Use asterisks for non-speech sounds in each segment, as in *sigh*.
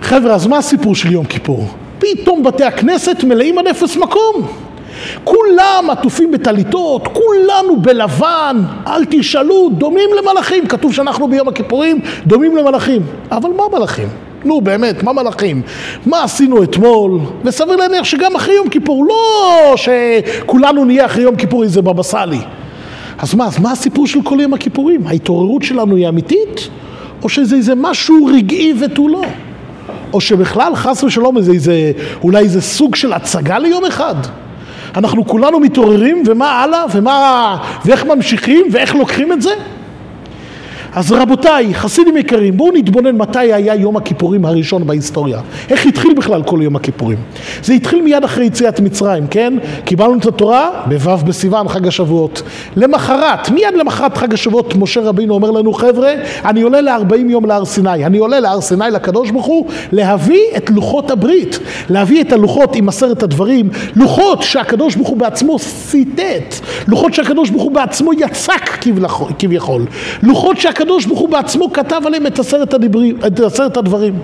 חבר'ה, אז מה הסיפור של יום כיפור? פתאום בתי הכנסת מלאים עד אפס מקום. כולם עטופים בטליתות, כולנו בלבן, אל תשאלו, דומים למלאכים. כתוב שאנחנו ביום הכיפורים דומים למלאכים. אבל מה מלאכים? נו באמת, מה מלאכים? מה עשינו אתמול? וסביר להניח שגם אחרי יום כיפור, לא שכולנו נהיה אחרי יום כיפור איזה בבא סאלי. אז מה, אז מה הסיפור של כל יום הכיפורים? ההתעוררות שלנו היא אמיתית? או שזה איזה משהו רגעי ותו לא? או שבכלל חס ושלום איזה, איזה, אולי איזה סוג של הצגה ליום אחד? אנחנו כולנו מתעוררים ומה הלאה ומה, ואיך ממשיכים ואיך לוקחים את זה? אז רבותיי, חסידים יקרים, בואו נתבונן מתי היה יום הכיפורים הראשון בהיסטוריה. איך התחיל בכלל כל יום הכיפורים? זה התחיל מיד אחרי יציאת מצרים, כן? קיבלנו את התורה בו' בסיוון, חג השבועות. למחרת, מיד למחרת חג השבועות, משה רבינו אומר לנו, חבר'ה, אני עולה לארבעים יום להר סיני. אני עולה להר סיני לקדוש ברוך הוא להביא את לוחות הברית. להביא את הלוחות עם עשרת הדברים, לוחות שהקדוש ברוך הוא בעצמו ציטט, לוחות שהקדוש ברוך הוא בעצמו יצק כביכול, לוחות שהקדוש הקדוש ברוך הוא בעצמו כתב עליהם את עשרת, הדיברים, את עשרת הדברים.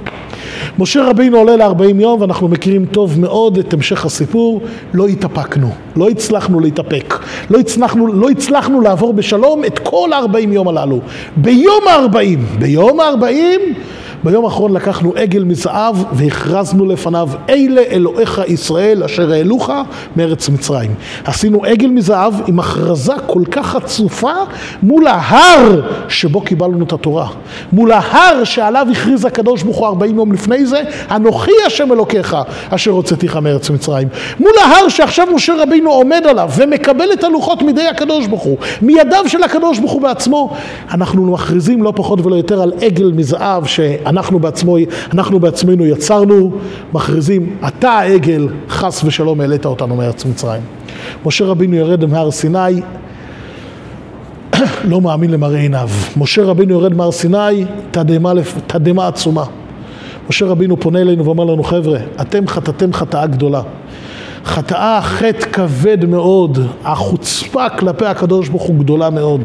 משה רבינו עולה לארבעים יום ואנחנו מכירים טוב מאוד את המשך הסיפור, לא התאפקנו, לא הצלחנו להתאפק, לא הצלחנו, לא הצלחנו לעבור בשלום את כל הארבעים יום הללו. ביום הארבעים, ביום הארבעים ביום האחרון לקחנו עגל מזהב והכרזנו לפניו אלה אלוהיך ישראל אשר העלוך מארץ מצרים. עשינו עגל מזהב עם הכרזה כל כך חצופה מול ההר שבו קיבלנו את התורה. מול ההר שעליו הכריז הקדוש ברוך הוא ארבעים יום לפני זה אנוכי השם אלוקיך אשר הוצאתיך מארץ מצרים. מול ההר שעכשיו משה רבינו עומד עליו ומקבל את הלוחות מידי הקדוש ברוך הוא מידיו של הקדוש ברוך הוא בעצמו אנחנו מכריזים לא פחות ולא יותר על עגל מזהב ש... אנחנו, בעצמו, אנחנו בעצמנו יצרנו, מכריזים, אתה העגל, חס ושלום העלית אותנו מארץ מצרים. משה רבינו ירד מהר סיני, *coughs* לא מאמין למראה עיניו. משה רבינו יורד מהר סיני, תדהמה, תדהמה עצומה. משה רבינו פונה אלינו ואומר לנו, חבר'ה, אתם חטאתם חטאה גדולה. חטאה חטא כבד מאוד, החוצפה כלפי הקדוש ברוך הוא גדולה מאוד.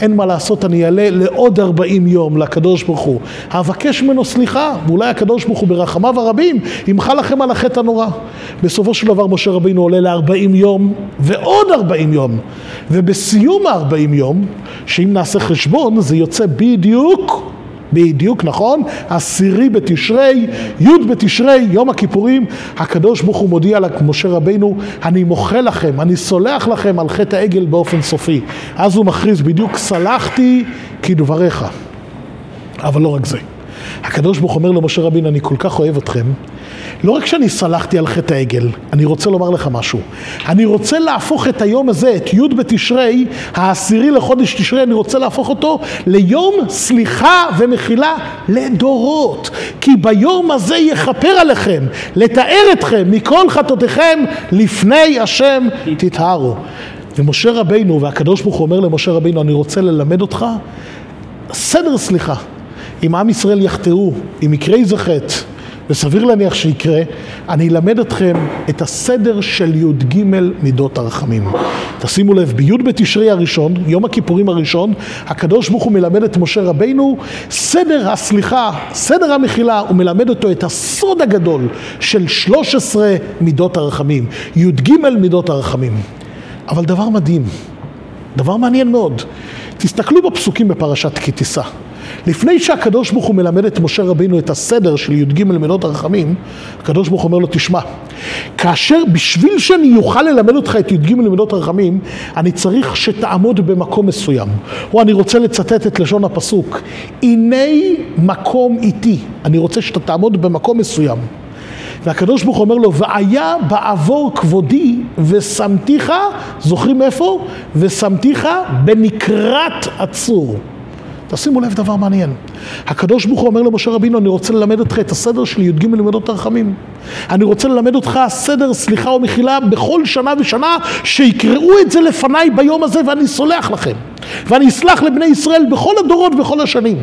אין מה לעשות, אני אעלה לעוד ארבעים יום לקדוש ברוך הוא. אבקש ממנו סליחה, ואולי הקדוש ברוך הוא ברחמיו הרבים ימחל לכם על החטא הנורא. בסופו של דבר משה רבינו עולה לארבעים יום ועוד ארבעים יום. ובסיום הארבעים יום, שאם נעשה חשבון, זה יוצא בדיוק בדיוק נכון, עשירי בתשרי, י' בתשרי, יום הכיפורים, הקדוש ברוך הוא מודיע למשה רבינו, אני מוחה לכם, אני סולח לכם על חטא העגל באופן סופי. אז הוא מכריז בדיוק, סלחתי כדבריך. אבל לא רק זה. הקדוש ברוך אומר למשה רבינו, אני כל כך אוהב אתכם, לא רק שאני סלחתי על חטא העגל, אני רוצה לומר לך משהו. אני רוצה להפוך את היום הזה, את י' בתשרי, העשירי לחודש תשרי, אני רוצה להפוך אותו ליום סליחה ומחילה לדורות. כי ביום הזה יכפר עליכם, לתאר אתכם מכל חטאותיכם לפני השם תטהרו. ומשה רבינו, והקדוש ברוך הוא אומר למשה רבינו, אני רוצה ללמד אותך סדר סליחה. אם עם ישראל יחטאו, אם יקרה איזה חטא, וסביר להניח שיקרה, אני אלמד אתכם את הסדר של י"ג מידות הרחמים. תשימו לב, בי' בתשרי הראשון, יום הכיפורים הראשון, הקדוש ברוך הוא מלמד את משה רבינו סדר הסליחה, סדר המחילה, הוא מלמד אותו את הסוד הגדול של 13 מידות הרחמים, י"ג מידות הרחמים. אבל דבר מדהים, דבר מעניין מאוד, תסתכלו בפסוקים בפרשת כי תישא. לפני שהקדוש ברוך הוא מלמד את משה רבינו את הסדר של י"ג מידות הרחמים, הקדוש ברוך הוא אומר לו, תשמע, כאשר, בשביל שאני אוכל ללמד אותך את י"ג מידות הרחמים, אני צריך שתעמוד במקום מסוים. או אני רוצה לצטט את לשון הפסוק, הנה מקום איתי. אני רוצה שאתה תעמוד במקום מסוים. והקדוש ברוך אומר לו, והיה בעבור כבודי ושמתיך, זוכרים איפה? ושמתיך בנקרת עצור. תשימו לב דבר מעניין. הקדוש ברוך הוא אומר למשה רבינו, אני רוצה ללמד אותך את הסדר של י"ג לימדות הרחמים. אני רוצה ללמד אותך סדר סליחה ומחילה בכל שנה ושנה, שיקראו את זה לפניי ביום הזה ואני סולח לכם. ואני אסלח לבני ישראל בכל הדורות ובכל השנים.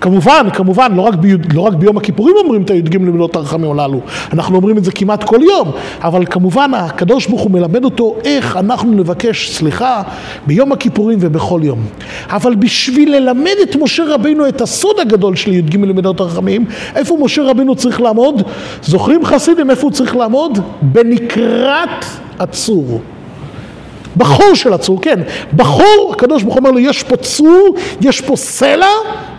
כמובן, כמובן, לא רק, ב, לא רק ביום הכיפורים אומרים את הי"ג למילות הרחמים הללו, אנחנו אומרים את זה כמעט כל יום, אבל כמובן הקדוש ברוך הוא מלמד אותו איך אנחנו נבקש סליחה ביום הכיפורים ובכל יום. אבל בשביל ללמד את משה רבינו את הסוד הגדול של י"ג למידות הרחמים, איפה משה רבינו צריך לעמוד? זוכרים חסידים איפה הוא צריך לעמוד? בנקרת הצור. בחור של הצור, כן. בחור, הקדוש ברוך הוא אומר לו, יש פה צור, יש פה סלע,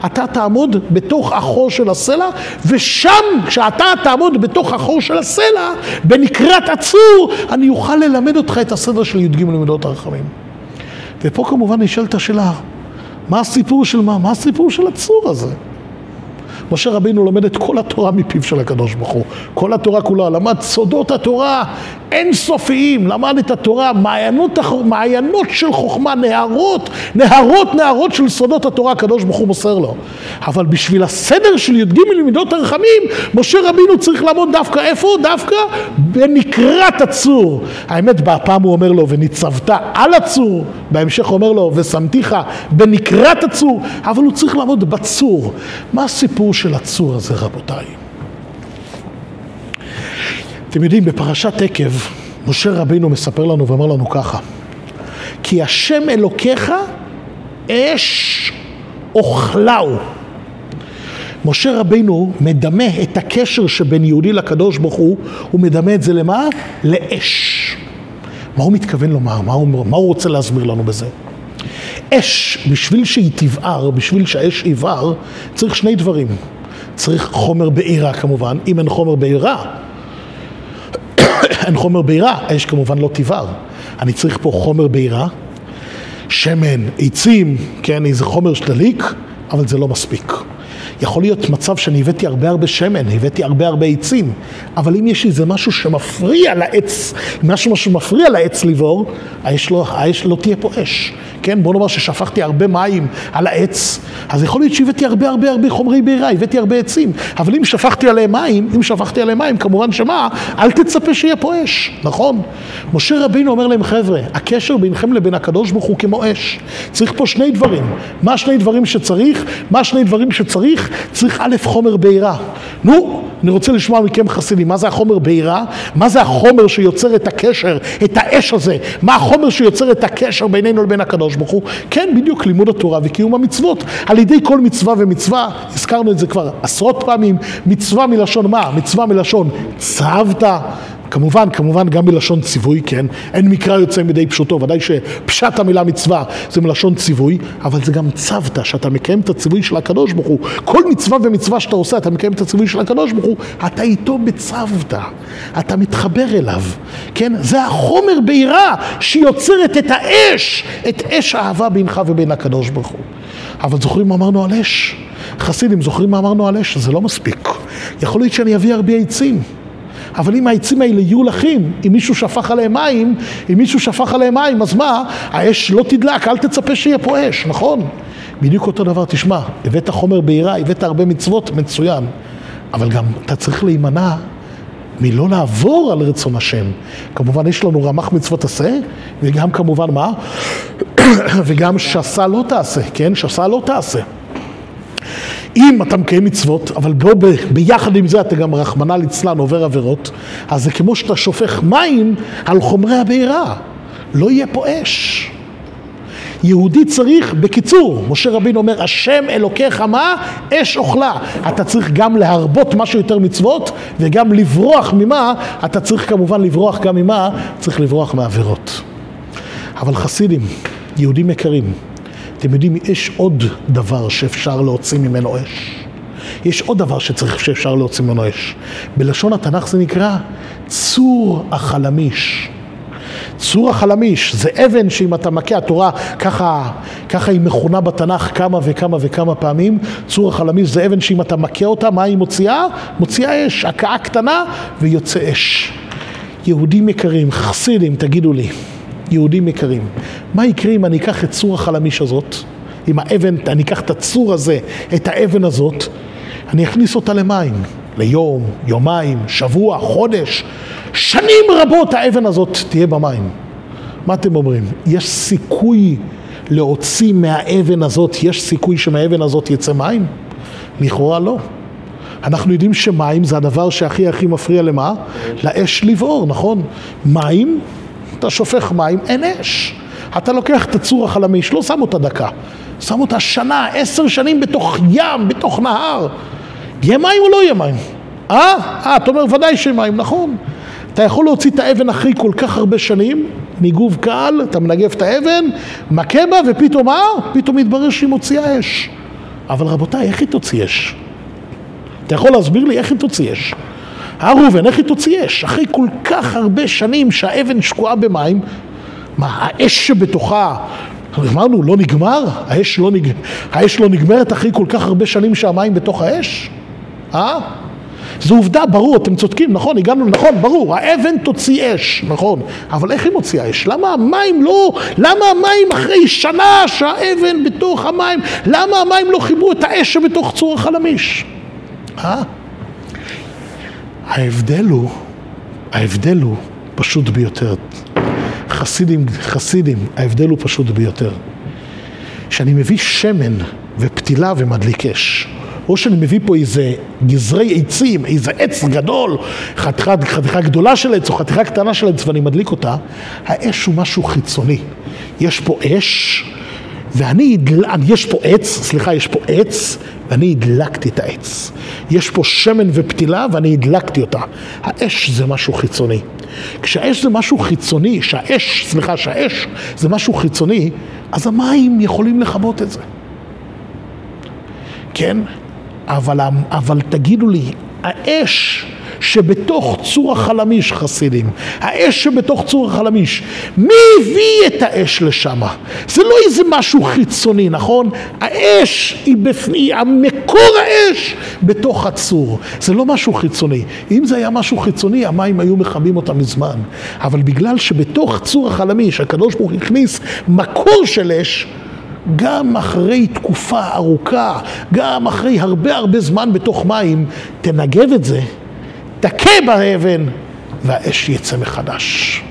אתה תעמוד בתוך החור של הסלע, ושם, כשאתה תעמוד בתוך החור של הסלע, בנקרת הצור, אני אוכל ללמד אותך את הסדר של י"ג למידות הרחמים. ופה כמובן נשאלת השאלה, מה הסיפור של מה? מה הסיפור של הצור הזה? משה רבינו לומד את כל התורה מפיו של הקדוש ברוך הוא. כל התורה כולה, למד סודות התורה אינסופיים, למד את התורה, מעיינות, מעיינות של חוכמה, נהרות, נהרות נהרות של סודות התורה הקדוש ברוך הוא מוסר לו. אבל בשביל הסדר של י"ג למידות הרחמים, משה רבינו צריך לעמוד דווקא איפה? דווקא בנקרת הצור. האמת, בפעם הוא אומר לו, וניצבת על הצור, בהמשך אומר לו, ושמתיך בנקרת הצור, אבל הוא צריך לעמוד בצור. מה הסיפור של הצור הזה, רבותיי? אתם יודעים, בפרשת עקב, משה רבינו מספר לנו ואומר לנו ככה: כי השם אלוקיך אש אוכלהו. משה רבינו מדמה את הקשר שבין יהודי לקדוש ברוך הוא, הוא מדמה את זה למה? לאש. מה הוא מתכוון לומר? מה הוא, מה הוא רוצה להסביר לנו בזה? אש, בשביל שהיא תבער, בשביל שהאש יבער, צריך שני דברים. צריך חומר בעירה כמובן, אם אין חומר בעירה, *coughs* אין חומר בעירה, האש כמובן לא תבער. אני צריך פה חומר בעירה, שמן, עצים, כן, איזה חומר שדליק, אבל זה לא מספיק. יכול להיות מצב שאני הבאתי הרבה הרבה שמן, הבאתי הרבה הרבה עצים, אבל אם יש איזה משהו שמפריע לעץ, משהו שמפריע לעץ לבעור, האש לא, האש לא תהיה פה אש. כן, בוא נאמר ששפכתי הרבה מים על העץ, אז יכול להיות שהבאתי הרבה הרבה הרבה חומרי בעירה, הבאתי הרבה עצים, אבל אם שפכתי עליהם מים, אם שפכתי עליהם מים, כמובן שמה, אל תצפה שיהיה פה אש, נכון? משה רבינו אומר להם, חבר'ה, הקשר בינכם לבין הקדוש ברוך הוא כמו אש. צריך פה שני דברים. מה שני דברים שצריך? מה שני דברים שצריך? צריך א', חומר בעירה. נו, אני רוצה לשמוע מכם חסידים, מה זה החומר בעירה? מה זה החומר שיוצר את הקשר, את האש הזה? מה החומר שיוצר את הקשר בינינו לבין הקדוש ברוך הוא? כן, בדיוק לימוד התורה וקיום המצוות. על ידי כל מצווה ומצווה, הזכרנו את זה כבר עשרות פעמים, מצווה מלשון מה? מצווה מלשון צבת. כמובן, כמובן גם מלשון ציווי, כן? אין מקרא יוצא מדי פשוטו, ודאי שפשט המילה מצווה זה מלשון ציווי, אבל זה גם צוותא, שאתה מקיים את הציווי של הקדוש ברוך הוא. כל מצווה ומצווה שאתה עושה, אתה מקיים את הציווי של הקדוש ברוך הוא, אתה איתו בצוותא, אתה מתחבר אליו, כן? זה החומר בעירה שיוצרת את האש, את אש האהבה בינך ובין הקדוש ברוך הוא. אבל זוכרים מה אמרנו על אש? חסידים, זוכרים מה אמרנו על אש? זה לא מספיק. יכול להיות שאני אביא הרבה עצים. אבל אם העצים האלה יהיו לחים, אם מישהו שפך עליהם מים, אם מישהו שפך עליהם מים, אז מה? האש לא תדלק, אל תצפה שיהיה פה אש, נכון? בדיוק אותו דבר, תשמע, הבאת חומר בעירה, הבאת הרבה מצוות, מצוין. אבל גם אתה צריך להימנע מלא לעבור על רצון השם. כמובן יש לנו רמ"ח מצוות עשה, וגם כמובן מה? *coughs* וגם שסה לא תעשה, כן? שסה לא תעשה. אם אתה מקיים מצוות, אבל בוא ב, ביחד עם זה אתה גם רחמנא ליצלן עובר עבירות, אז זה כמו שאתה שופך מים על חומרי הבעירה. לא יהיה פה אש. יהודי צריך, בקיצור, משה רבינו אומר, השם אלוקיך מה? אש אוכלה. אתה צריך גם להרבות מה שיותר מצוות, וגם לברוח ממה? אתה צריך כמובן לברוח גם ממה? צריך לברוח מעבירות. אבל חסידים, יהודים יקרים, אתם יודעים, יש עוד דבר שאפשר להוציא ממנו אש. יש עוד דבר שצריך, שאפשר להוציא ממנו אש. בלשון התנ"ך זה נקרא צור החלמיש. צור החלמיש זה אבן שאם אתה מכה, התורה ככה, ככה היא מכונה בתנ"ך כמה וכמה וכמה פעמים. צור החלמיש זה אבן שאם אתה מכה אותה, מה היא מוציאה? מוציאה אש, הכאה קטנה ויוצא אש. יהודים יקרים, חסידים, תגידו לי. יהודים יקרים, מה יקרה אם אני אקח את צור החלמיש הזאת, עם האבן, אני אקח את הצור הזה, את האבן הזאת, אני אכניס אותה למים, ליום, יומיים, שבוע, חודש, שנים רבות האבן הזאת תהיה במים. מה אתם אומרים? יש סיכוי להוציא מהאבן הזאת, יש סיכוי שמהאבן הזאת יצא מים? לכאורה לא. אנחנו יודעים שמים זה הדבר שהכי הכי מפריע למה? לאש לבעור, נכון? מים אתה שופך מים, אין אש. אתה לוקח את הצור החלמיש, לא שם אותה דקה. שם אותה שנה, עשר שנים בתוך ים, בתוך נהר. יהיה מים או לא יהיה מים? אה? אה, אתה אומר ודאי שיהיה מים, נכון. אתה יכול להוציא את האבן אחרי כל כך הרבה שנים, ניגוב קל, אתה מנגב את האבן, מכה בה, ופתאום מה? פתאום מתברר שהיא מוציאה אש. אבל רבותיי, איך היא תוציא אש? אתה יכול להסביר לי איך היא תוציא אש? אה ראובן, איך היא תוציא אש? אחרי כל כך הרבה שנים שהאבן שקועה במים, מה, האש שבתוכה, אמרנו, לא נגמר? האש לא, נג... האש לא נגמרת אחרי כל כך הרבה שנים שהמים בתוך האש? אה? זו עובדה, ברור, אתם צודקים, נכון, הגענו, נכון, ברור, האבן תוציא אש, נכון, אבל איך היא מוציאה אש? למה המים לא, למה המים אחרי שנה שהאבן בתוך המים, למה המים לא חיברו את האש שבתוך צור החלמיש? אה? ההבדל הוא, ההבדל הוא פשוט ביותר. חסידים, חסידים, ההבדל הוא פשוט ביותר. שאני מביא שמן ופתילה ומדליק אש. או שאני מביא פה איזה גזרי עצים, איזה עץ גדול, חתיכה, גדולה של עץ או חתיכה קטנה של עץ ואני מדליק אותה, האש הוא משהו חיצוני. יש פה אש, ואני, יש פה עץ, סליחה, יש פה עץ, ואני הדלקתי את העץ. יש פה שמן ופתילה ואני הדלקתי אותה. האש זה משהו חיצוני. כשהאש זה משהו חיצוני, שהאש, סליחה, שהאש זה משהו חיצוני, אז המים יכולים לכבות את זה. כן? אבל, אבל תגידו לי, האש שבתוך צור החלמיש חסידים, האש שבתוך צור החלמיש, מי הביא את האש לשם? זה לא איזה משהו חיצוני, נכון? האש היא בפני, המקור האש בתוך הצור, זה לא משהו חיצוני. אם זה היה משהו חיצוני, המים היו מכבים אותם מזמן. אבל בגלל שבתוך צור החלמיש הקדוש ברוך הכניס מקור של אש, גם אחרי תקופה ארוכה, גם אחרי הרבה הרבה זמן בתוך מים, תנגב את זה, תכה באבן, והאש יצא מחדש.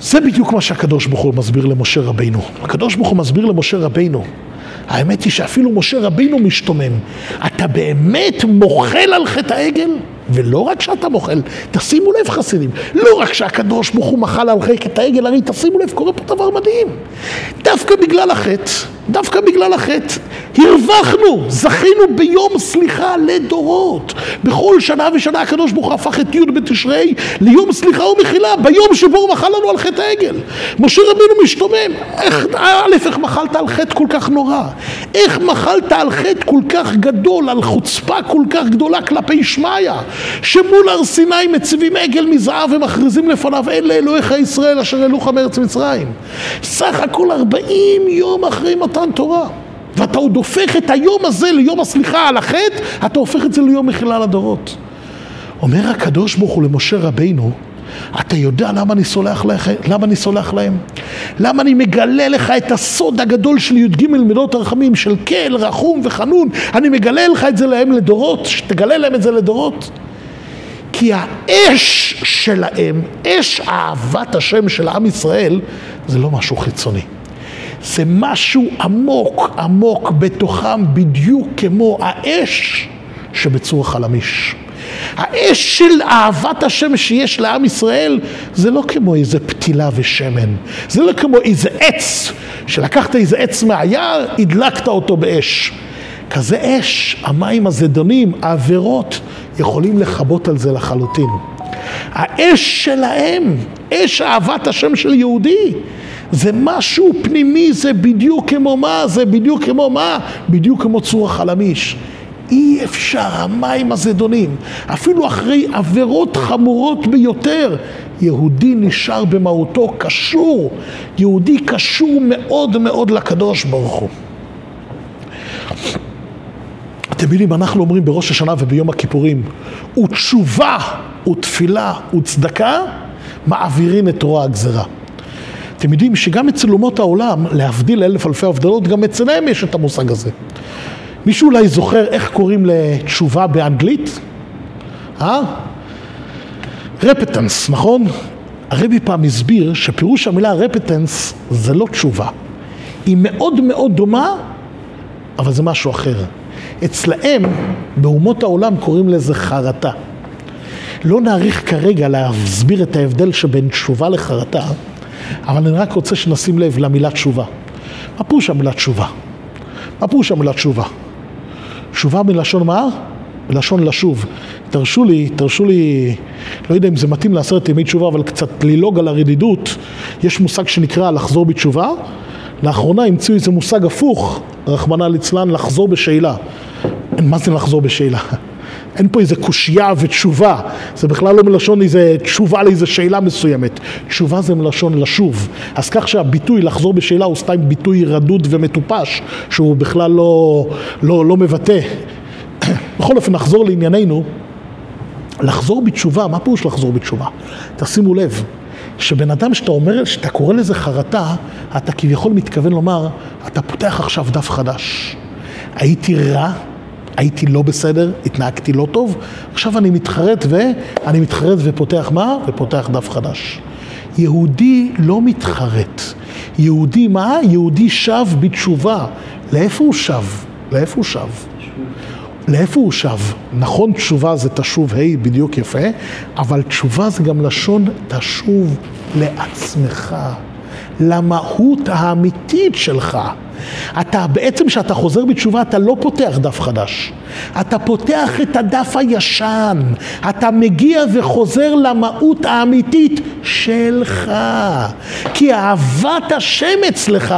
זה בדיוק מה שהקדוש ברוך הוא מסביר למשה רבינו. הקדוש ברוך הוא מסביר למשה רבינו. האמת היא שאפילו משה רבינו משתומם. אתה באמת מוחל על חטא העגל? ולא רק שאתה מוחל, תשימו לב חסידים, לא רק שהקדוש ברוך הוא מחל על חטא העגל, הרי תשימו לב, קורה פה דבר מדהים. דווקא בגלל החטא, דווקא בגלל החטא, הרווחנו, זכינו ביום סליחה לדורות. בכל שנה ושנה הקדוש ברוך הוא הפך את י' בתשרי ליום סליחה ומחילה, ביום שבו הוא מחל לנו על חטא העגל. משה רבינו משתומם, איך, א', איך מחלת על חטא כל כך נורא? איך מחלת על חטא כל כך גדול, על חוצפה כל כך גדולה כלפי שמיא? שמול הר סיני מציבים עגל מזהב ומכריזים לפניו אלה אלוהיך ישראל אשר העלוך מארץ מצרים. סך הכל ארבעים יום אחרי מתן תורה. ואתה עוד הופך את היום הזה ליום הסליחה על החטא, אתה הופך את זה ליום מחילה לדורות. אומר הקדוש ברוך הוא למשה רבינו, אתה יודע למה אני סולח, לח... למה אני סולח להם? למה אני מגלה לך את הסוד הגדול של י"ג מידות הרחמים, של קל, רחום וחנון, אני מגלה לך את זה להם לדורות, שתגלה להם את זה לדורות. כי האש שלהם, אש אהבת השם של עם ישראל, זה לא משהו חיצוני. זה משהו עמוק עמוק בתוכם, בדיוק כמו האש שבצור החלמיש. האש של אהבת השם שיש לעם ישראל זה לא כמו איזה פתילה ושמן, זה לא כמו איזה עץ, שלקחת איזה עץ מהיער, הדלקת אותו באש. כזה אש, המים הזדונים, העבירות, יכולים לכבות על זה לחלוטין. האש שלהם, אש אהבת השם של יהודי, זה משהו פנימי, זה בדיוק כמו מה? זה בדיוק כמו מה? בדיוק כמו צור החלמיש. אי אפשר, המים הזדונים, אפילו אחרי עבירות חמורות ביותר, יהודי נשאר במהותו קשור, יהודי קשור מאוד מאוד לקדוש ברוך הוא. אתם יודעים, אנחנו אומרים בראש השנה וביום הכיפורים, ותשובה ותפילה וצדקה מעבירים את רוע הגזרה. אתם יודעים שגם אצל אומות העולם, להבדיל אלף אלפי הבדלות, גם אצלם יש את המושג הזה. מישהו אולי זוכר איך קוראים לתשובה באנגלית? אה? רפטנס, נכון? הרבי פעם הסביר שפירוש המילה רפטנס זה לא תשובה. היא מאוד מאוד דומה, אבל זה משהו אחר. אצלהם, באומות העולם קוראים לזה חרטה. לא נאריך כרגע להסביר את ההבדל שבין תשובה לחרטה, אבל אני רק רוצה שנשים לב למילה תשובה. מה פירוש המילה תשובה? מה פירוש המילה תשובה? תשובה מלשון מה? מלשון לשוב. תרשו לי, תרשו לי, לא יודע אם זה מתאים לעשרת ימי תשובה, אבל קצת ללעוג על הרדידות. יש מושג שנקרא לחזור בתשובה. לאחרונה המציאו איזה מושג הפוך, רחמנא ליצלן, לחזור בשאלה. מה זה לחזור בשאלה? אין פה איזה קושייה ותשובה, זה בכלל לא מלשון איזה תשובה לאיזה שאלה מסוימת. תשובה זה מלשון לשוב. אז כך שהביטוי לחזור בשאלה הוא סתם ביטוי רדוד ומטופש, שהוא בכלל לא, לא, לא מבטא. *coughs* בכל אופן, נחזור לענייננו. לחזור בתשובה, מה פירוש לחזור בתשובה? תשימו לב, שבן אדם שאתה אומר, שאתה קורא לזה חרטה, אתה כביכול מתכוון לומר, אתה פותח עכשיו דף חדש. הייתי רע, הייתי לא בסדר, התנהגתי לא טוב, עכשיו אני מתחרט ואני מתחרט ופותח מה? ופותח דף חדש. יהודי לא מתחרט. יהודי מה? יהודי שב בתשובה. לאיפה הוא שב? לאיפה הוא שב? לאיפה הוא שב? נכון, תשובה זה תשוב ה' בדיוק יפה, אבל תשובה זה גם לשון תשוב לעצמך, למהות האמיתית שלך. אתה בעצם כשאתה חוזר בתשובה אתה לא פותח דף חדש, אתה פותח את הדף הישן, אתה מגיע וחוזר למהות האמיתית שלך. כי אהבת השם אצלך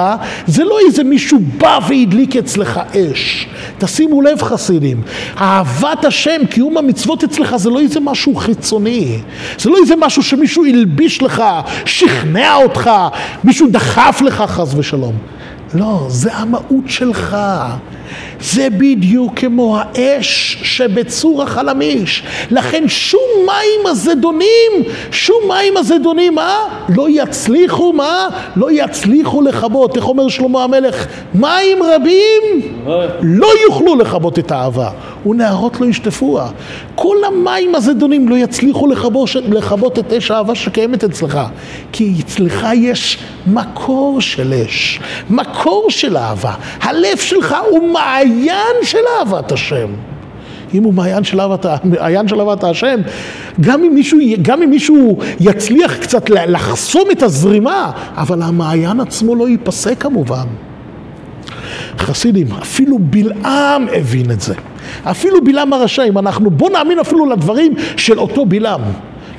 זה לא איזה מישהו בא והדליק אצלך אש. תשימו לב חסידים, אהבת השם, קיום המצוות אצלך זה לא איזה משהו חיצוני, זה לא איזה משהו שמישהו הלביש לך, שכנע אותך, מישהו דחף לך חס ושלום. לא, זה המהות שלך. זה בדיוק כמו האש שבצור החלמיש. לכן שום מים הזדונים, שום מים הזדונים, מה? לא יצליחו, מה? לא יצליחו לכבות. איך אומר שלמה המלך? מים רבים לא יוכלו לכבות את האהבה, ונערות לא ישטפוה. כל המים הזדונים לא יצליחו לכבות, את אש האהבה שקיימת אצלך, כי אצלך יש מקור של אש, מקור של אהבה. הלב שלך הוא מעיין של אהבת השם. אם הוא מעיין של אהבת, מעיין של אהבת השם, גם אם, מישהו, גם אם מישהו יצליח קצת לחסום את הזרימה, אבל המעיין עצמו לא ייפסק כמובן. חסידים, אפילו בלעם הבין את זה. אפילו בלעם הרשע, אם אנחנו, בוא נאמין אפילו לדברים של אותו בלעם.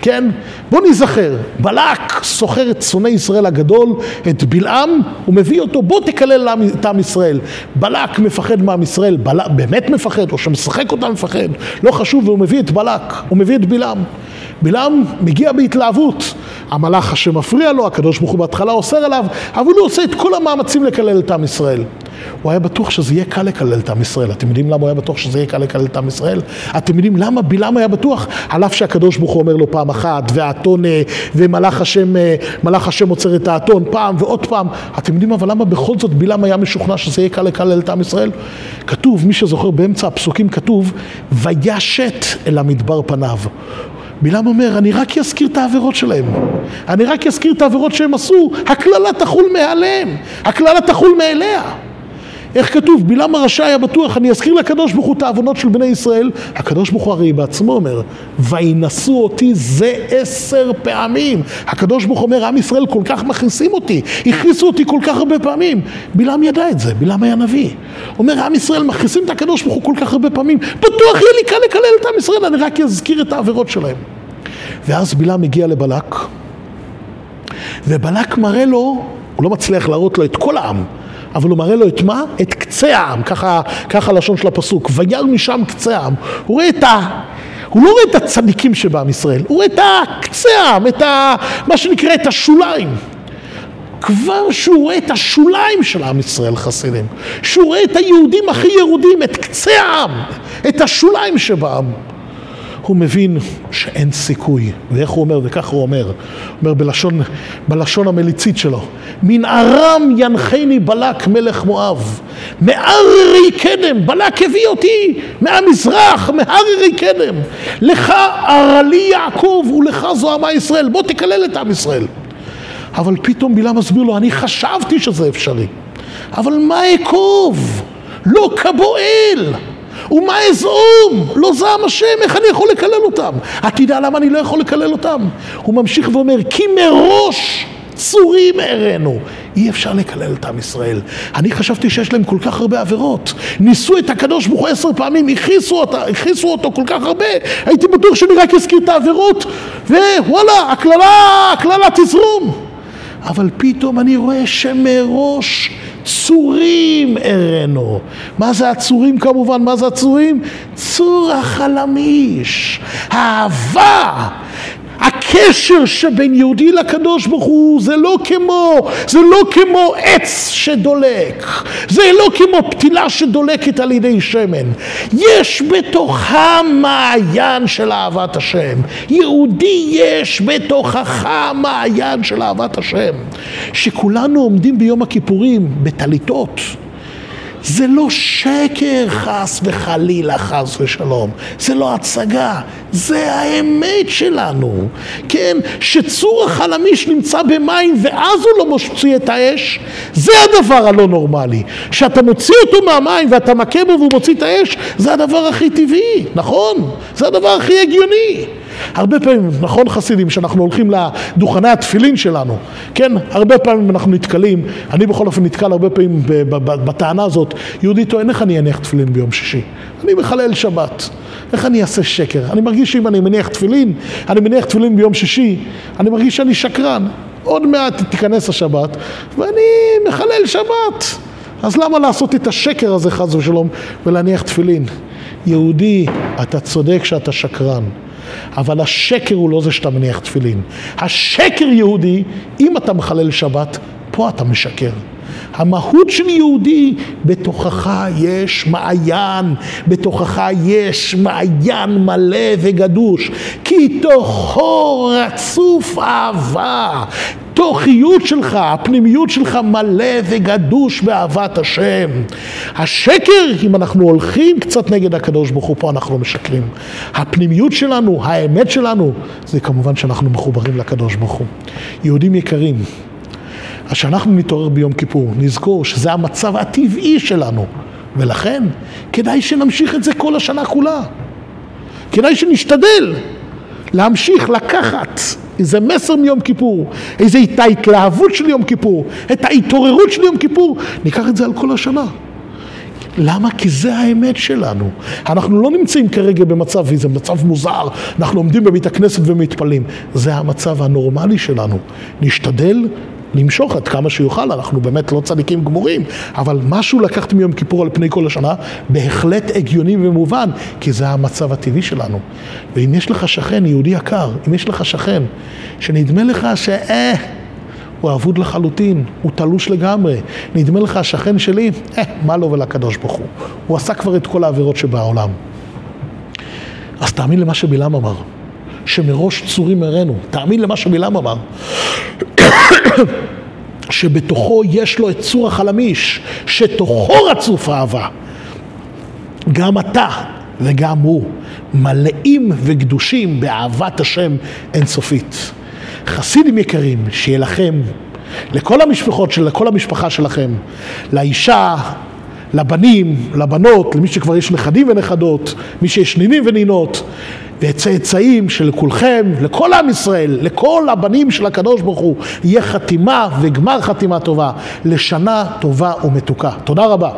כן? בוא נזכר, בלק סוחר את שונא ישראל הגדול, את בלעם, הוא מביא אותו, בוא תקלל את עם ישראל. בלק מפחד מעם ישראל, בלק באמת מפחד, או שמשחק אותם מפחד, לא חשוב, והוא מביא את בלק, הוא מביא את בלעם. בלעם מגיע בהתלהבות, המלאך השם מפריע לו, הקדוש ברוך הוא בהתחלה אוסר עליו, אבל הוא עושה את כל המאמצים לקלל את עם ישראל. הוא היה בטוח שזה יהיה קל לקלל את עם ישראל. אתם יודעים למה הוא היה בטוח שזה יהיה קל לקלל את עם ישראל? אתם יודעים למה בלעם היה בטוח? על אף שהקדוש ברוך הוא אומר לו פעם אחת, והאתון, אה, ומלאך השם, אה, מלאך השם עוצר את האתון פעם ועוד פעם. אתם יודעים אבל למה בכל זאת בלעם היה משוכנע שזה יהיה קל לקלל את עם ישראל? כתוב, מי שזוכר באמצע הפסוקים כתוב, וישת אל המדבר פניו. בלעם אומר, אני רק אזכיר את העבירות שלהם. אני רק אזכיר את העבירות שהם עשו, הקללה תחול מעליהם, הקללה תחול מאליה. איך כתוב? בלעם הרשע היה בטוח, אני אזכיר לקדוש ברוך הוא את העוונות של בני ישראל. הקדוש ברוך הוא הרי בעצמו אומר, וינשאו אותי זה עשר פעמים. הקדוש ברוך הוא אומר, עם ישראל כל כך מכניסים אותי, הכניסו אותי כל כך הרבה פעמים. בלעם ידע את זה, בלעם היה נביא. אומר, עם ישראל מכניסים את הקדוש ברוך הוא כל כך הרבה פעמים, בטוח יהיה לי קל לקלל את עם ישראל, אני רק אזכיר את העבירות שלהם. ואז בלעם מגיע לבלק, ובלק מראה לו, הוא לא מצליח להראות לו את כל העם. אבל הוא מראה לו את מה? את קצה העם, ככה, ככה לשון של הפסוק, וירא משם קצה העם. הוא רואה את ה... הוא לא רואה את הצדיקים שבעם ישראל, הוא רואה את הקצה העם, את ה... מה שנקרא את השוליים. כבר שהוא רואה את השוליים של עם ישראל חסידים, שהוא רואה את היהודים הכי ירודים, את קצה העם, את השוליים שבעם. הוא מבין שאין סיכוי, ואיך הוא אומר, וככה הוא אומר, הוא אומר בלשון, בלשון המליצית שלו, מן ארם ינחני בלק מלך מואב, מהררי קדם, בלק הביא אותי מהמזרח, מהררי קדם, לך ארלי יעקב ולך זוהמה ישראל, בוא תקלל את עם ישראל. אבל פתאום בלעם מסביר לו, אני חשבתי שזה אפשרי, אבל מה אעקוב? לא כבועל. ומה אזעום? לא זעם השם, איך אני יכול לקלל אותם? אתה יודע למה אני לא יכול לקלל אותם? הוא ממשיך ואומר, כי מראש צורים אראנו, אי אפשר לקלל את עם ישראל. אני חשבתי שיש להם כל כך הרבה עבירות. ניסו את הקדוש ברוך הוא עשר פעמים, הכעיסו אותו, אותו כל כך הרבה, הייתי בטוח שאני רק אזכיר את העבירות, ווואלה, הקללה, הקללה תזרום. אבל פתאום אני רואה שמראש צורים אראנו. מה זה הצורים כמובן? מה זה הצורים? צור החלמיש, האהבה. הקשר שבין יהודי לקדוש ברוך הוא זה לא כמו, זה לא כמו עץ שדולק, זה לא כמו פתילה שדולקת על ידי שמן. יש בתוכה מעיין של אהבת השם. יהודי יש בתוכך מעיין של אהבת השם. שכולנו עומדים ביום הכיפורים בטליתות. זה לא שקר חס וחלילה, חס ושלום. זה לא הצגה, זה האמת שלנו. כן, שצור החלמיש נמצא במים ואז הוא לא מוציא את האש, זה הדבר הלא נורמלי. שאתה מוציא אותו מהמים ואתה מכה בו והוא מוציא את האש, זה הדבר הכי טבעי, נכון? זה הדבר הכי הגיוני. הרבה פעמים, נכון חסידים, שאנחנו הולכים לדוכני התפילין שלנו, כן, הרבה פעמים אנחנו נתקלים, אני בכל אופן נתקל הרבה פעמים בטענה הזאת, יהודי טוען איך אני אניח תפילין ביום שישי? אני מחלל שבת, איך אני אעשה שקר? אני מרגיש שאם אני מניח תפילין, אני מניח תפילין ביום שישי, אני מרגיש שאני שקרן. עוד מעט תיכנס השבת, ואני מחלל שבת. אז למה לעשות את השקר הזה חס ושלום ולהניח תפילין? יהודי, אתה צודק שאתה שקרן. אבל השקר הוא לא זה שאתה מניח תפילין. השקר יהודי, אם אתה מחלל שבת, פה אתה משקר. המהות של יהודי, בתוכך יש מעיין, בתוכך יש מעיין מלא וגדוש, כי תוכו רצוף אהבה. תוכיות שלך, הפנימיות שלך מלא וגדוש באהבת השם. השקר, אם אנחנו הולכים קצת נגד הקדוש ברוך הוא, פה אנחנו משקרים. הפנימיות שלנו, האמת שלנו, זה כמובן שאנחנו מחוברים לקדוש ברוך הוא. יהודים יקרים, אז כשאנחנו נתעורר ביום כיפור, נזכור שזה המצב הטבעי שלנו, ולכן כדאי שנמשיך את זה כל השנה כולה. כדאי שנשתדל להמשיך לקחת איזה מסר מיום כיפור, איזה את ההתלהבות של יום כיפור, את ההתעוררות של יום כיפור, ניקח את זה על כל השנה. למה? כי זה האמת שלנו. אנחנו לא נמצאים כרגע במצב, איזה מצב מוזר, אנחנו עומדים בבית הכנסת ומתפללים. זה המצב הנורמלי שלנו. נשתדל למשוך עד כמה שיוכל, אנחנו באמת לא צדיקים גמורים, אבל משהו לקחת מיום כיפור על פני כל השנה, בהחלט הגיוני ומובן, כי זה המצב הטבעי שלנו. ואם יש לך שכן, יהודי יקר, אם יש לך שכן, שנדמה לך שאה... הוא אבוד לחלוטין, הוא תלוש לגמרי. נדמה לך, השכן שלי, אה, מה לו ולקדוש ברוך הוא. הוא עשה כבר את כל העבירות שבעולם. אז תאמין למה שבלעם אמר, שמראש צורים הראנו. תאמין למה שבלעם אמר. שבתוכו יש לו את צור החלמיש, שתוכו רצוף אהבה. גם אתה וגם הוא מלאים וקדושים באהבת השם אינסופית. חסידים יקרים, שיהיה לכם, לכל המשפחות, של, לכל המשפחה שלכם, לאישה, לבנים, לבנות, למי שכבר יש נכדים ונכדות, מי שיש נינים ונינות, וצאצאים של כולכם, לכל עם ישראל, לכל הבנים של הקדוש ברוך הוא, יהיה חתימה וגמר חתימה טובה לשנה טובה ומתוקה. תודה רבה.